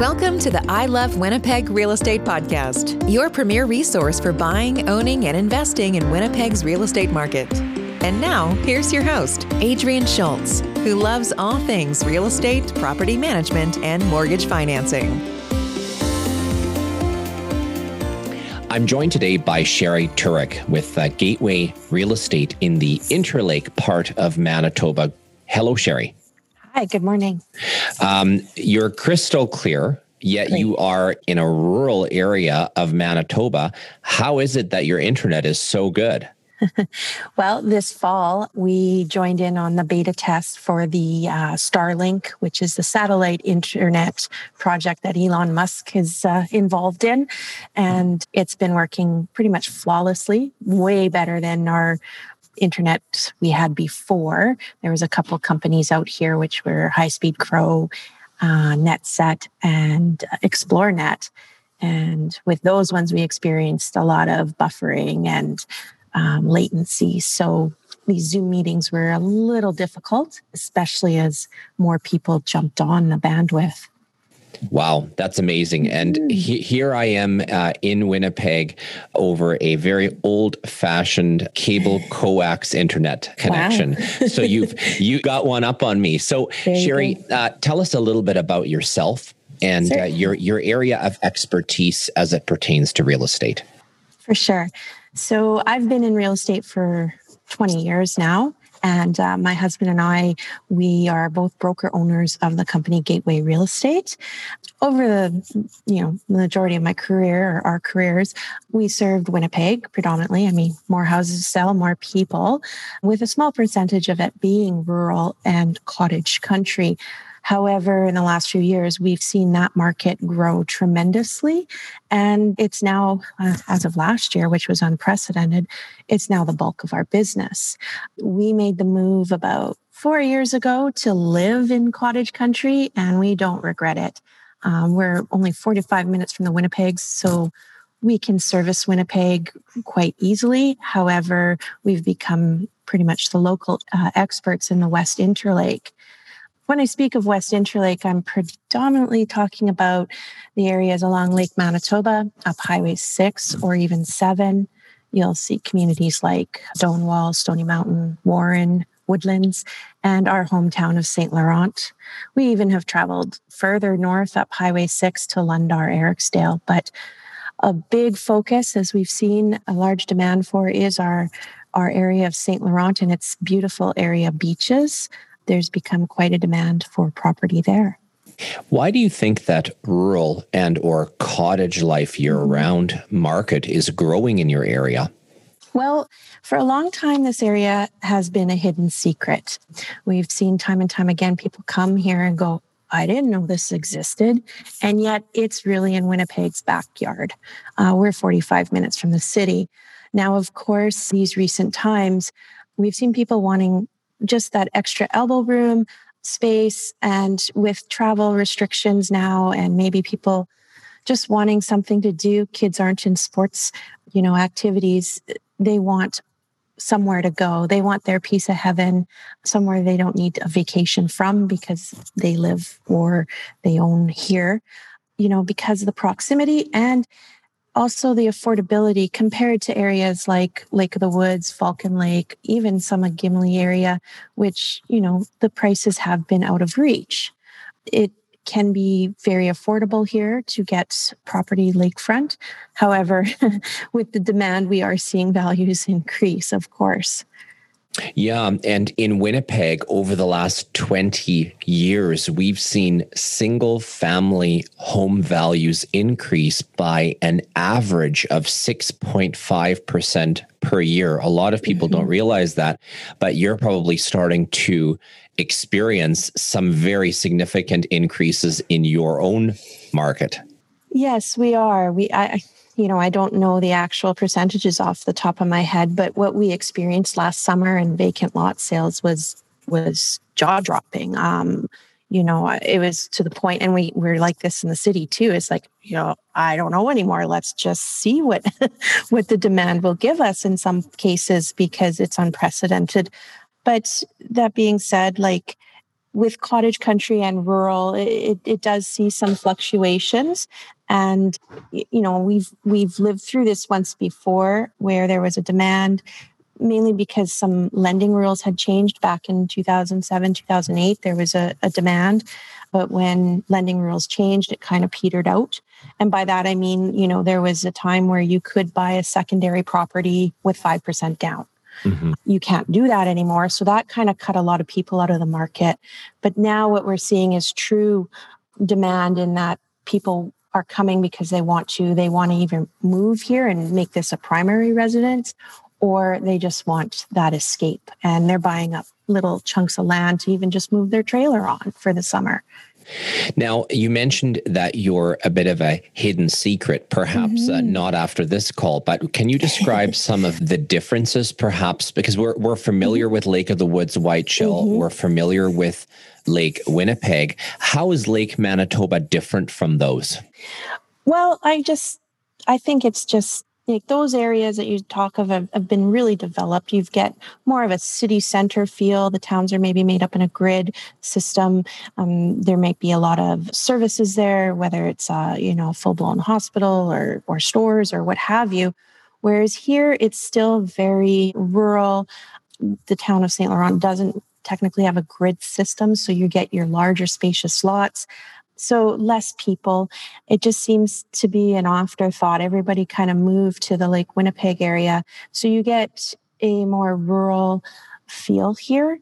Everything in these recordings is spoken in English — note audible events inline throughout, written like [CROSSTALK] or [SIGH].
Welcome to the I Love Winnipeg Real Estate Podcast, your premier resource for buying, owning, and investing in Winnipeg's real estate market. And now, here's your host, Adrian Schultz, who loves all things real estate, property management, and mortgage financing. I'm joined today by Sherry Turek with uh, Gateway Real Estate in the Interlake part of Manitoba. Hello, Sherry. Hi, good morning. Um, you're crystal clear, yet Great. you are in a rural area of Manitoba. How is it that your internet is so good? [LAUGHS] well, this fall, we joined in on the beta test for the uh, Starlink, which is the satellite internet project that Elon Musk is uh, involved in. And it's been working pretty much flawlessly, way better than our internet we had before. There was a couple companies out here, which were High Speed Crow, uh, NetSet, and Xplornet. And with those ones, we experienced a lot of buffering and um, latency. So these Zoom meetings were a little difficult, especially as more people jumped on the bandwidth. Wow, that's amazing. And mm. he, here I am uh, in Winnipeg over a very old fashioned cable [LAUGHS] coax internet connection. Wow. [LAUGHS] so you've you got one up on me. So Sherry, uh, tell us a little bit about yourself and uh, your your area of expertise as it pertains to real estate. For sure. So I've been in real estate for 20 years now. And uh, my husband and I, we are both broker owners of the company Gateway Real Estate. Over the, you know, majority of my career or our careers, we served Winnipeg predominantly. I mean, more houses sell, more people, with a small percentage of it being rural and cottage country. However, in the last few years, we've seen that market grow tremendously. And it's now, uh, as of last year, which was unprecedented, it's now the bulk of our business. We made the move about four years ago to live in cottage country, and we don't regret it. Um, we're only 45 minutes from the Winnipegs, so we can service Winnipeg quite easily. However, we've become pretty much the local uh, experts in the West Interlake. When I speak of West Interlake, I'm predominantly talking about the areas along Lake Manitoba, up Highway 6 or even 7. You'll see communities like Stonewall, Stony Mountain, Warren, Woodlands, and our hometown of St. Laurent. We even have traveled further north up Highway 6 to Lundar, Eriksdale. But a big focus, as we've seen a large demand for, is our, our area of St. Laurent and its beautiful area beaches there's become quite a demand for property there. Why do you think that rural and or cottage life year-round market is growing in your area? Well, for a long time, this area has been a hidden secret. We've seen time and time again people come here and go, I didn't know this existed. And yet it's really in Winnipeg's backyard. Uh, we're 45 minutes from the city. Now, of course, these recent times, we've seen people wanting just that extra elbow room space and with travel restrictions now and maybe people just wanting something to do kids aren't in sports you know activities they want somewhere to go. They want their piece of heaven somewhere they don't need a vacation from because they live or they own here you know because of the proximity and also the affordability compared to areas like Lake of the Woods, Falcon Lake, even some of Gimli area, which, you know, the prices have been out of reach. It can be very affordable here to get property lakefront. However, [LAUGHS] with the demand, we are seeing values increase, of course. Yeah. And in Winnipeg, over the last 20 years, we've seen single family home values increase by an average of 6.5% per year. A lot of people mm-hmm. don't realize that, but you're probably starting to experience some very significant increases in your own market. Yes, we are. We, I, you know, I don't know the actual percentages off the top of my head, but what we experienced last summer in vacant lot sales was was jaw dropping. Um, you know, it was to the point, and we we're like this in the city too. It's like, you know, I don't know anymore. Let's just see what [LAUGHS] what the demand will give us in some cases because it's unprecedented. But that being said, like with cottage country and rural, it, it does see some fluctuations. And you know, we've we've lived through this once before where there was a demand mainly because some lending rules had changed back in 2007, 2008. There was a, a demand, but when lending rules changed, it kind of petered out. And by that, I mean, you know, there was a time where you could buy a secondary property with 5% down. Mm-hmm. You can't do that anymore. So that kind of cut a lot of people out of the market. But now what we're seeing is true demand in that people are coming because they want to, they want to even move here and make this a primary residence, or they just want that escape and they're buying up little chunks of land to even just move their trailer on for the summer. Now, you mentioned that you're a bit of a hidden secret, perhaps uh, mm-hmm. uh, not after this call, but can you describe [LAUGHS] some of the differences, perhaps? Because we're, we're familiar mm-hmm. with Lake of the Woods Whiteshell, mm-hmm. we're familiar with Lake Winnipeg. How is Lake Manitoba different from those? Well, I just, I think it's just like those areas that you talk of have, have, been really developed. You've get more of a city center feel. The towns are maybe made up in a grid system. Um, there might be a lot of services there, whether it's a you know full blown hospital or or stores or what have you. Whereas here, it's still very rural. The town of St. Laurent doesn't technically have a grid system, so you get your larger spacious lots so less people. It just seems to be an afterthought. Everybody kind of moved to the Lake Winnipeg area. So you get a more rural feel here.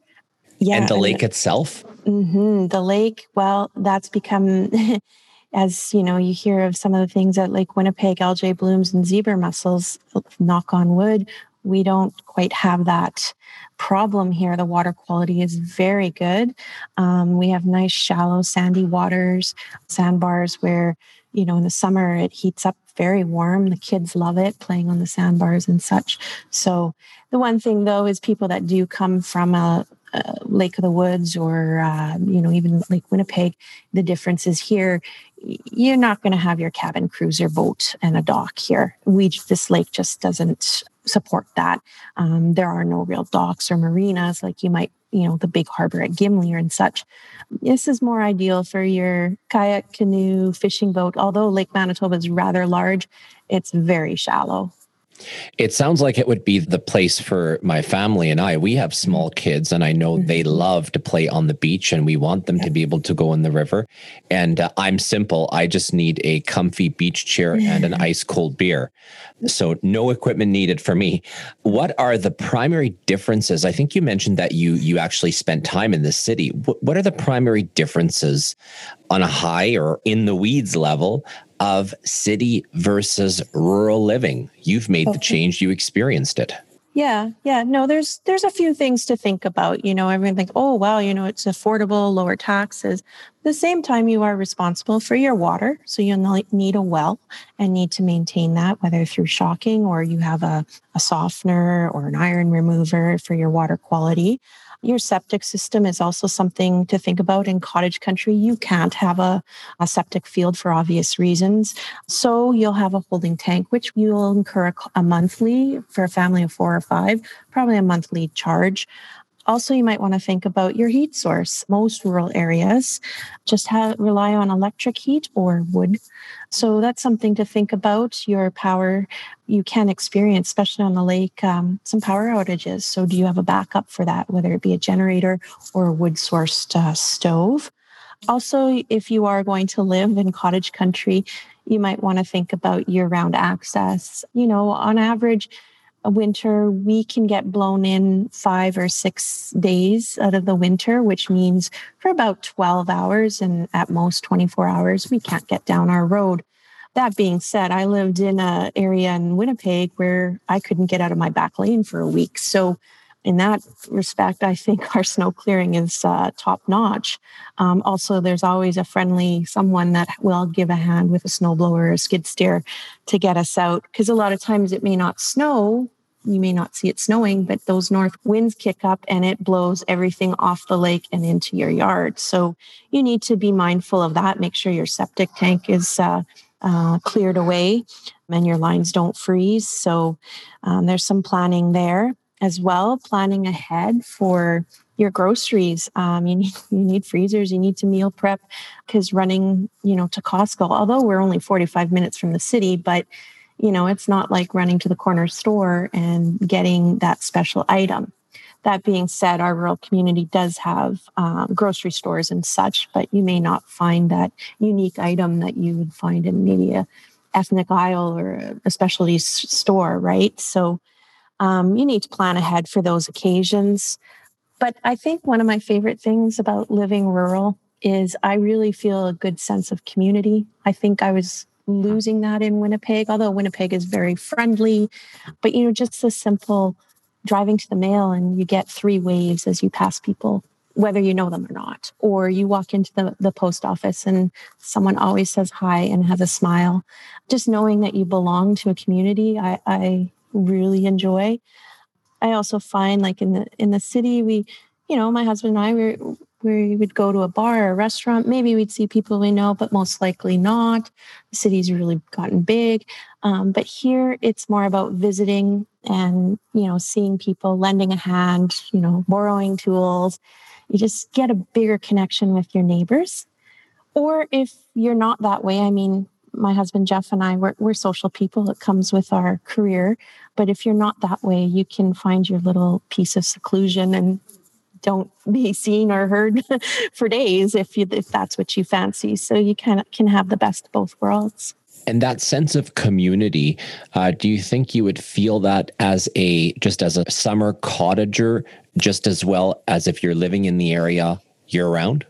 Yeah. And the lake itself? Mm-hmm, the lake, well, that's become, [LAUGHS] as you know, you hear of some of the things at Lake Winnipeg, algae blooms and zebra mussels, knock on wood. We don't quite have that problem here. The water quality is very good. Um, we have nice, shallow, sandy waters, sandbars where, you know, in the summer it heats up very warm. The kids love it playing on the sandbars and such. So, the one thing though is people that do come from a, uh, Lake of the Woods or uh, you know even Lake Winnipeg, the difference is here. You're not going to have your cabin cruiser boat and a dock here. We this lake just doesn't support that. Um, there are no real docks or marinas like you might, you know, the big harbor at Gimli or and such. This is more ideal for your kayak, canoe, fishing boat. Although Lake Manitoba is rather large, it's very shallow. It sounds like it would be the place for my family and I. We have small kids, and I know mm-hmm. they love to play on the beach, and we want them to be able to go in the river. And uh, I'm simple. I just need a comfy beach chair and an [LAUGHS] ice cold beer. So, no equipment needed for me. What are the primary differences? I think you mentioned that you you actually spent time in the city. What, what are the primary differences on a high or in the weeds level of city versus rural living. You've made okay. the change, you experienced it. Yeah, yeah. No, there's there's a few things to think about. You know, everyone think, oh wow, you know, it's affordable, lower taxes. At the same time, you are responsible for your water, so you need a well and need to maintain that, whether through shocking or you have a, a softener or an iron remover for your water quality. Your septic system is also something to think about in cottage country. You can't have a, a septic field for obvious reasons. So you'll have a holding tank, which you'll incur a, a monthly for a family of four or five, probably a monthly charge. Also, you might want to think about your heat source. Most rural areas just have, rely on electric heat or wood. So that's something to think about. Your power, you can experience, especially on the lake, um, some power outages. So, do you have a backup for that, whether it be a generator or a wood sourced uh, stove? Also, if you are going to live in cottage country, you might want to think about year round access. You know, on average, a winter, we can get blown in five or six days out of the winter, which means for about 12 hours and at most 24 hours, we can't get down our road. That being said, I lived in an area in Winnipeg where I couldn't get out of my back lane for a week. So, in that respect, I think our snow clearing is uh, top notch. Um, also, there's always a friendly someone that will give a hand with a snowblower or a skid steer to get us out. Because a lot of times it may not snow, you may not see it snowing, but those north winds kick up and it blows everything off the lake and into your yard. So you need to be mindful of that. Make sure your septic tank is uh, uh, cleared away and your lines don't freeze. So um, there's some planning there as well, planning ahead for your groceries. Um, you need you need freezers. You need to meal prep because running, you know, to Costco. Although we're only forty five minutes from the city, but you know, it's not like running to the corner store and getting that special item. That being said, our rural community does have um, grocery stores and such, but you may not find that unique item that you would find in maybe a ethnic aisle or a specialty store, right? So um, you need to plan ahead for those occasions. But I think one of my favorite things about living rural is I really feel a good sense of community. I think I was losing that in Winnipeg, although Winnipeg is very friendly. But, you know, just the simple driving to the mail and you get three waves as you pass people, whether you know them or not. Or you walk into the, the post office and someone always says hi and has a smile. Just knowing that you belong to a community, I, I really enjoy. I also find like in the in the city, we, you know, my husband and I we we would go to a bar or a restaurant. Maybe we'd see people we know, but most likely not. The city's really gotten big. Um, but here it's more about visiting and, you know, seeing people, lending a hand, you know, borrowing tools. You just get a bigger connection with your neighbors. Or if you're not that way, I mean, my husband Jeff and I, we're, we're social people. It comes with our career. But if you're not that way, you can find your little piece of seclusion and don't be seen or heard [LAUGHS] for days if you if that's what you fancy. So you of can have the best of both worlds. And that sense of community, uh, do you think you would feel that as a just as a summer cottager, just as well as if you're living in the area year round?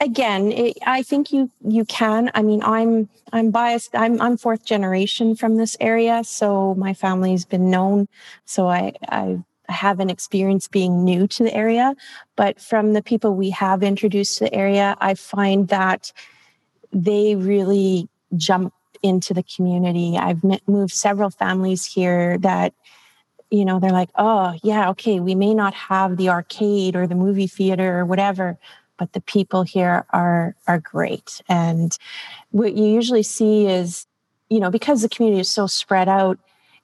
Again it, i think you you can. I mean i'm i'm biased. I'm i'm fourth generation from this area so my family's been known. So i i have an experience being new to the area. But from the people we have introduced to the area i find that they really jump into the community. I've moved several families here that you know they're like oh yeah okay we may not have the arcade or the movie theater or whatever but the people here are are great. And what you usually see is, you know, because the community is so spread out,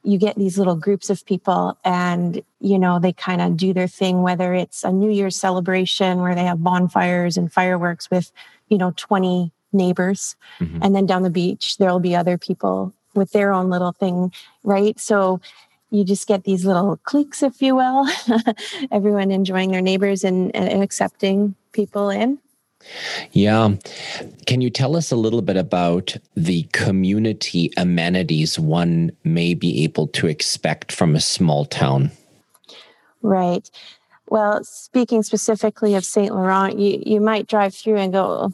you get these little groups of people and you know they kind of do their thing whether it's a new year's celebration where they have bonfires and fireworks with you know 20 neighbors mm-hmm. and then down the beach there'll be other people with their own little thing right so you just get these little cliques if you will [LAUGHS] everyone enjoying their neighbors and, and accepting people in. Yeah. Can you tell us a little bit about the community amenities one may be able to expect from a small town? Right. Well, speaking specifically of St. Laurent, you, you might drive through and go, oh,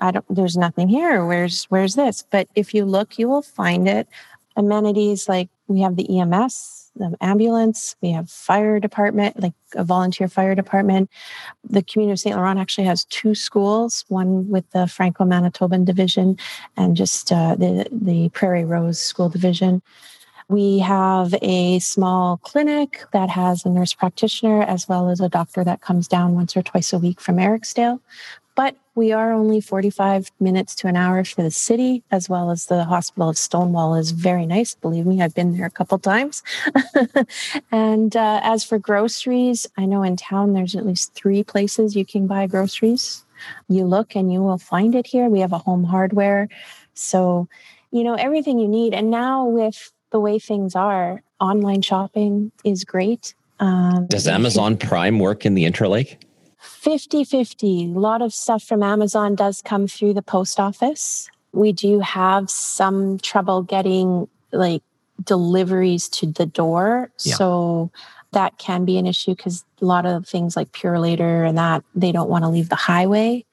I don't there's nothing here. Where's where's this? But if you look, you will find it. Amenities like we have the EMS, the ambulance, we have fire department, like a volunteer fire department. The community of St. Laurent actually has two schools, one with the Franco Manitoban division and just uh, the, the Prairie Rose School Division. We have a small clinic that has a nurse practitioner as well as a doctor that comes down once or twice a week from Eriksdale. But we are only 45 minutes to an hour for the city, as well as the Hospital of Stonewall is very nice. Believe me, I've been there a couple times. [LAUGHS] and uh, as for groceries, I know in town there's at least three places you can buy groceries. You look and you will find it here. We have a home hardware. So, you know, everything you need. And now with the way things are, online shopping is great. Um, Does Amazon Prime work in the Interlake? 50 50. A lot of stuff from Amazon does come through the post office. We do have some trouble getting like deliveries to the door. Yeah. So that can be an issue because a lot of things like Purolator and that they don't want to leave the highway.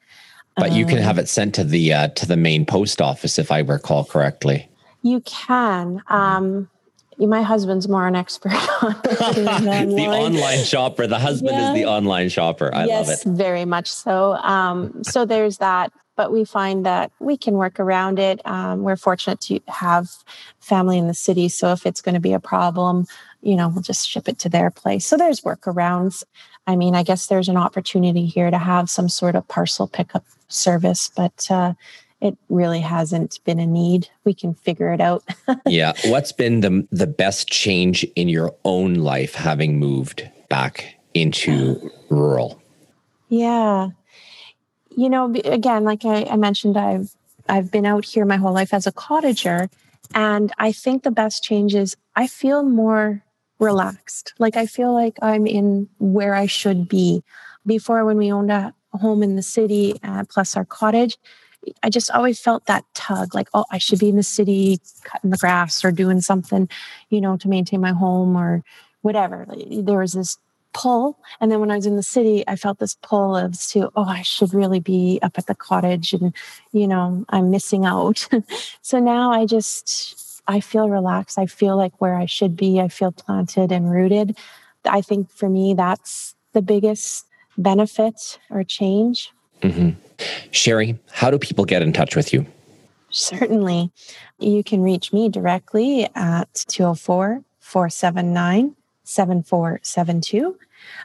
But um, you can have it sent to the uh, to the main post office if I recall correctly. You can. Um, my husband's more an expert [LAUGHS] on [LAUGHS] the online shopper. The husband yeah. is the online shopper. I yes, love it. Very much so. Um, so there's that. But we find that we can work around it. Um, we're fortunate to have family in the city. So if it's going to be a problem, you know, we'll just ship it to their place. So there's workarounds. I mean, I guess there's an opportunity here to have some sort of parcel pickup service, but uh, it really hasn't been a need. We can figure it out. [LAUGHS] yeah. What's been the the best change in your own life having moved back into rural? Yeah. You know, again, like I, I mentioned, I've I've been out here my whole life as a cottager. And I think the best change is I feel more relaxed. Like I feel like I'm in where I should be. Before, when we owned a home in the city, uh, plus our cottage, I just always felt that tug like, oh, I should be in the city cutting the grass or doing something, you know, to maintain my home or whatever. There was this pull. And then when I was in the city, I felt this pull of to, oh, I should really be up at the cottage and, you know, I'm missing out. [LAUGHS] so now I just, I feel relaxed. I feel like where I should be. I feel planted and rooted. I think for me, that's the biggest benefit or change. Mm-hmm. Sherry, how do people get in touch with you? Certainly. You can reach me directly at 204 479 7472.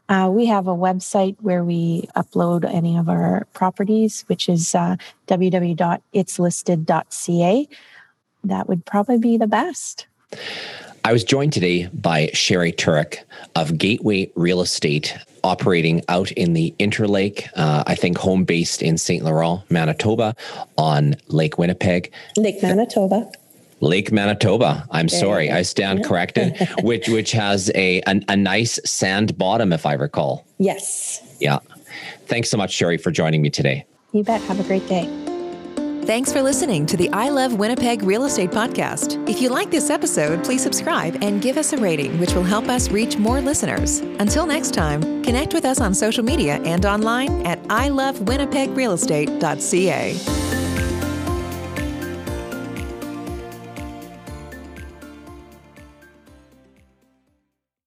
Uh, we have a website where we upload any of our properties, which is uh, www.itslisted.ca. That would probably be the best. I was joined today by Sherry Turek of Gateway Real Estate, operating out in the Interlake, uh, I think home based in St. Laurent, Manitoba, on Lake Winnipeg. Lake Manitoba. Lake Manitoba. I'm there sorry, I stand corrected. [LAUGHS] which which has a, a a nice sand bottom, if I recall. Yes. Yeah. Thanks so much, Sherry, for joining me today. You bet. Have a great day. Thanks for listening to the I Love Winnipeg Real Estate Podcast. If you like this episode, please subscribe and give us a rating, which will help us reach more listeners. Until next time, connect with us on social media and online at ilovewinnipegrealestate.ca.